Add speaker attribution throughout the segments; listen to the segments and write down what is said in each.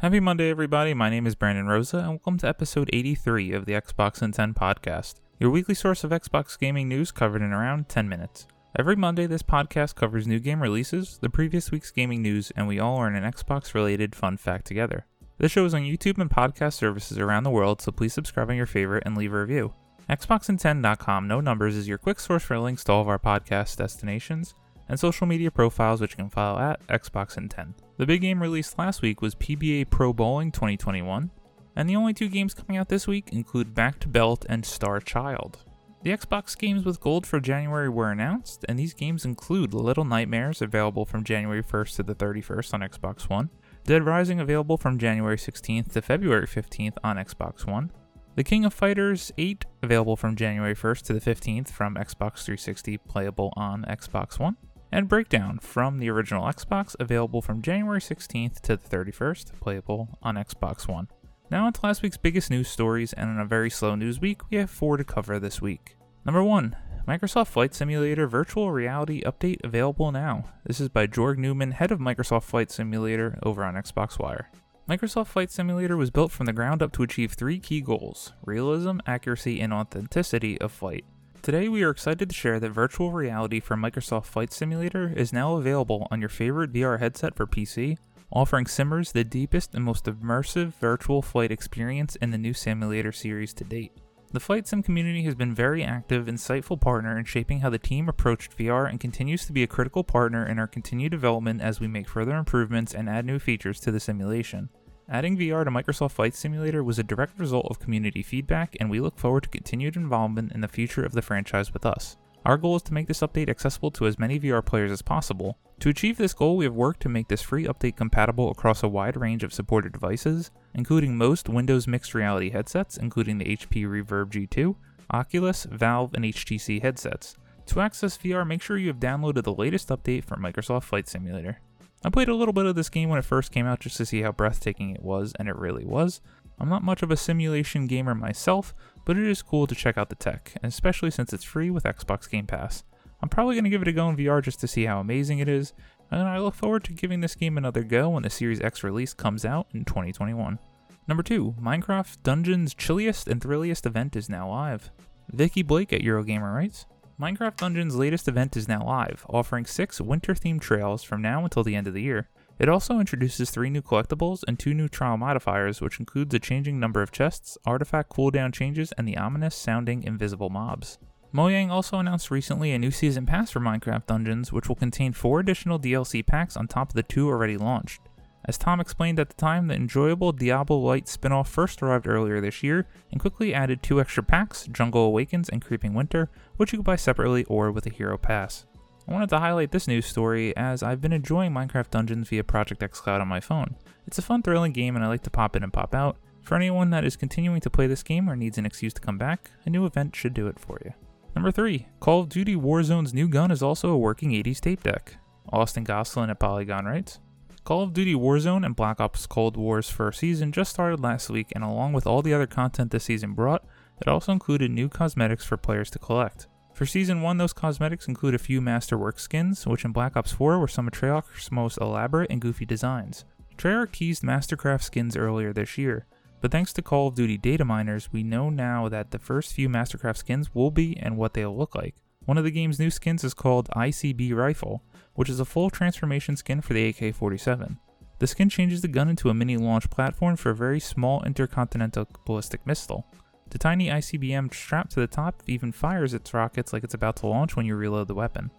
Speaker 1: Happy Monday, everybody. My name is Brandon Rosa, and welcome to episode 83 of the Xbox in 10 podcast, your weekly source of Xbox gaming news covered in around 10 minutes. Every Monday, this podcast covers new game releases, the previous week's gaming news, and we all learn an Xbox related fun fact together. This show is on YouTube and podcast services around the world, so please subscribe on your favorite and leave a review. Xboxin10.com, no numbers, is your quick source for links to all of our podcast destinations and social media profiles, which you can follow at Xboxin10. The big game released last week was PBA Pro Bowling 2021, and the only two games coming out this week include Back to Belt and Star Child. The Xbox games with gold for January were announced, and these games include Little Nightmares, available from January 1st to the 31st on Xbox One, Dead Rising, available from January 16th to February 15th on Xbox One, The King of Fighters 8, available from January 1st to the 15th from Xbox 360, playable on Xbox One, and Breakdown from the original Xbox, available from January 16th to the 31st, playable on Xbox One. Now, on to last week's biggest news stories, and on a very slow news week, we have four to cover this week. Number one, Microsoft Flight Simulator Virtual Reality Update available now. This is by Jorg Neumann, head of Microsoft Flight Simulator, over on Xbox Wire. Microsoft Flight Simulator was built from the ground up to achieve three key goals realism, accuracy, and authenticity of flight. Today, we are excited to share that virtual reality for Microsoft Flight Simulator is now available on your favorite VR headset for PC, offering simmers the deepest and most immersive virtual flight experience in the new simulator series to date. The Flight Sim community has been a very active, insightful partner in shaping how the team approached VR and continues to be a critical partner in our continued development as we make further improvements and add new features to the simulation. Adding VR to Microsoft Flight Simulator was a direct result of community feedback, and we look forward to continued involvement in the future of the franchise with us. Our goal is to make this update accessible to as many VR players as possible. To achieve this goal, we have worked to make this free update compatible across a wide range of supported devices, including most Windows mixed reality headsets, including the HP Reverb G2, Oculus, Valve, and HTC headsets. To access VR, make sure you have downloaded the latest update for Microsoft Flight Simulator. I played a little bit of this game when it first came out just to see how breathtaking it was, and it really was. I'm not much of a simulation gamer myself, but it is cool to check out the tech, especially since it's free with Xbox Game Pass. I'm probably going to give it a go in VR just to see how amazing it is, and I look forward to giving this game another go when the Series X release comes out in 2021. Number 2, Minecraft Dungeons' chilliest and thrilliest event is now live. Vikki Blake at Eurogamer writes, Minecraft Dungeons' latest event is now live, offering six winter themed trails from now until the end of the year. It also introduces three new collectibles and two new trial modifiers, which includes a changing number of chests, artifact cooldown changes, and the ominous sounding invisible mobs. Mojang also announced recently a new season pass for Minecraft Dungeons, which will contain four additional DLC packs on top of the two already launched. As Tom explained at the time, the enjoyable Diablo-lite spin off first arrived earlier this year and quickly added two extra packs Jungle Awakens and Creeping Winter, which you can buy separately or with a Hero Pass. I wanted to highlight this news story as I've been enjoying Minecraft Dungeons via Project xCloud on my phone. It's a fun, thrilling game and I like to pop in and pop out. For anyone that is continuing to play this game or needs an excuse to come back, a new event should do it for you. Number 3. Call of Duty Warzone's new gun is also a working 80s tape deck. Austen Goslin at Polygon writes, Call of Duty Warzone and Black Ops Cold War's first season just started last week, and along with all the other content this season brought, it also included new cosmetics for players to collect. For Season 1, those cosmetics include a few Masterwork skins, which in Black Ops 4 were some of Treyarch's most elaborate and goofy designs. Treyarch teased Mastercraft skins earlier this year, but thanks to Call of Duty data miners, we know now that the first few Mastercraft skins will be and what they'll look like. One of the game's new skins is called ICB Rifle, which is a full transformation skin for the AK 47. The skin changes the gun into a mini launch platform for a very small intercontinental ballistic missile. The tiny ICBM strapped to the top even fires its rockets like it's about to launch when you reload the weapon.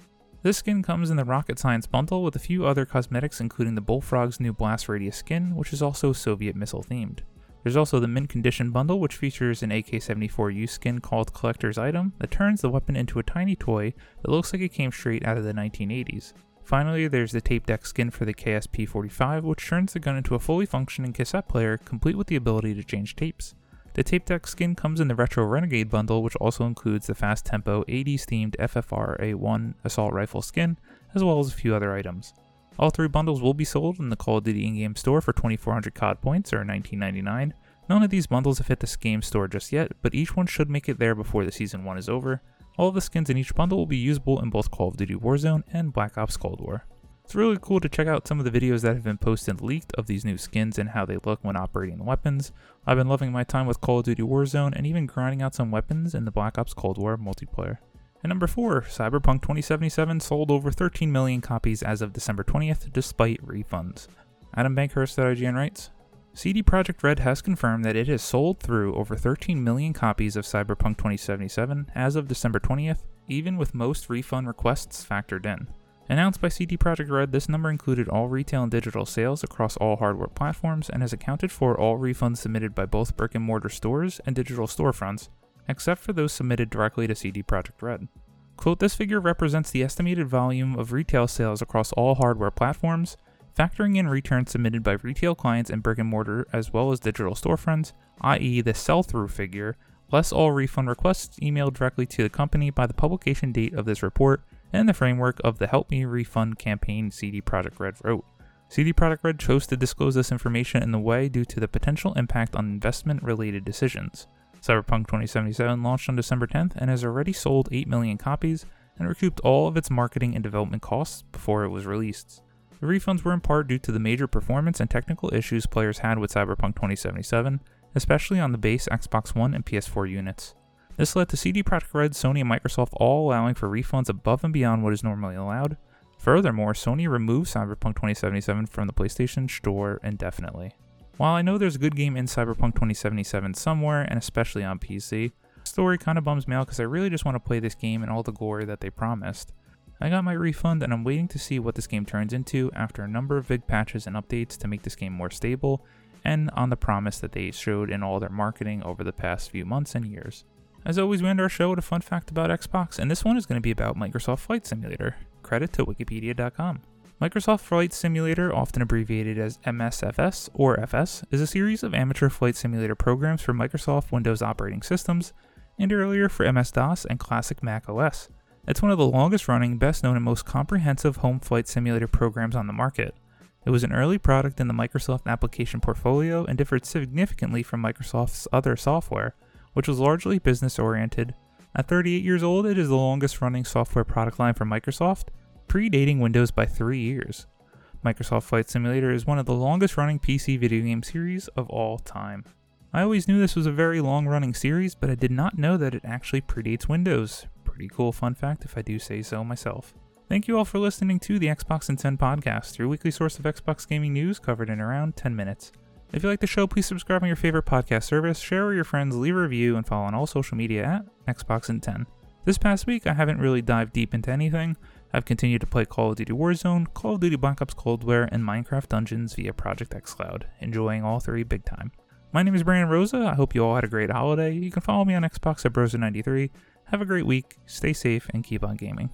Speaker 1: This skin comes in the Rocket Science bundle with a few other cosmetics, including the Bullfrog's new Blast Radius skin, which is also Soviet missile themed. There's also the Mint Condition bundle, which features an AK 74U skin called Collector's Item that turns the weapon into a tiny toy that looks like it came straight out of the 1980s. Finally, there's the tape deck skin for the KSP 45, which turns the gun into a fully functioning cassette player, complete with the ability to change tapes. The tape deck skin comes in the Retro Renegade bundle, which also includes the fast tempo 80s themed FFAR 1 assault rifle skin, as well as a few other items. All three bundles will be sold in the Call of Duty in-game store for 2,400 COD points or $19.99. None of these bundles have hit the game store just yet, but each one should make it there before the season 1 is over, all of the skins in each bundle will be usable in both Call of Duty Warzone and Black Ops Cold War. It's really cool to check out some of the videos that have been posted and leaked of these new skins and how they look when operating weapons. I've been loving my time with Call of Duty Warzone and even grinding out some weapons in the Black Ops Cold War multiplayer. And number 4, Cyberpunk 2077 sold over 13 million copies as of December 20th despite refunds. Adam Bankhurst at IGN writes, CD Projekt Red has confirmed that it has sold through over 13 million copies of Cyberpunk 2077 as of December 20th, even with most refund requests factored in. Announced by CD Projekt Red, this number included all retail and digital sales across all hardware platforms and has accounted for all refunds submitted by both brick and mortar stores and digital storefronts, except for those submitted directly to CD Projekt Red. Quote, this figure represents the estimated volume of retail sales across all hardware platforms, factoring in returns submitted by retail clients and brick and mortar as well as digital storefronts, i.e., the sell through figure, less all refund requests emailed directly to the company by the publication date of this report and the framework of the Help Me Refund campaign CD Projekt Red wrote. CD Projekt Red chose to disclose this information in the way due to the potential impact on investment related decisions. Cyberpunk 2077 launched on December 10th and has already sold 8 million copies and recouped all of its marketing and development costs before it was released. The refunds were in part due to the major performance and technical issues players had with Cyberpunk 2077, especially on the base Xbox One and PS4 units. This led to CD Projekt Red, Sony, and Microsoft all allowing for refunds above and beyond what is normally allowed. Furthermore, Sony removed Cyberpunk 2077 from the PlayStation Store indefinitely. While I know there's a good game in Cyberpunk 2077 somewhere, and especially on PC, story kind of bums me out because I really just want to play this game and all the glory that they promised. I got my refund and I'm waiting to see what this game turns into after a number of big patches and updates to make this game more stable, and on the promise that they showed in all their marketing over the past few months and years. As always, we end our show with a fun fact about Xbox, and this one is going to be about Microsoft Flight Simulator. Credit to Wikipedia.com. Microsoft Flight Simulator, often abbreviated as MSFS or FS, is a series of amateur flight simulator programs for Microsoft Windows operating systems, and earlier for MS DOS and classic Mac OS. It's one of the longest running, best known, and most comprehensive home flight simulator programs on the market. It was an early product in the Microsoft application portfolio and differed significantly from Microsoft's other software which was largely business oriented. At 38 years old, it is the longest running software product line for Microsoft, predating Windows by three years. Microsoft Flight Simulator is one of the longest running PC video game series of all time. I always knew this was a very long running series, but I did not know that it actually predates Windows. Pretty cool fun fact if I do say so myself. Thank you all for listening to the Xbox in 10 podcast, your weekly source of Xbox gaming news covered in around 10 minutes. If you like the show, please subscribe on your favorite podcast service, share with your friends, leave a review, and follow on all social media at Xbox in 10. This past week, I haven't really dived deep into anything. I've continued to play Call of Duty Warzone, Call of Duty Black Ops Cold War, and Minecraft Dungeons via Project xCloud, enjoying all three big time. My name is Brandon Rosa. I hope you all had a great holiday. You can follow me on Xbox at Brosa93. Have a great week, stay safe, and keep on gaming.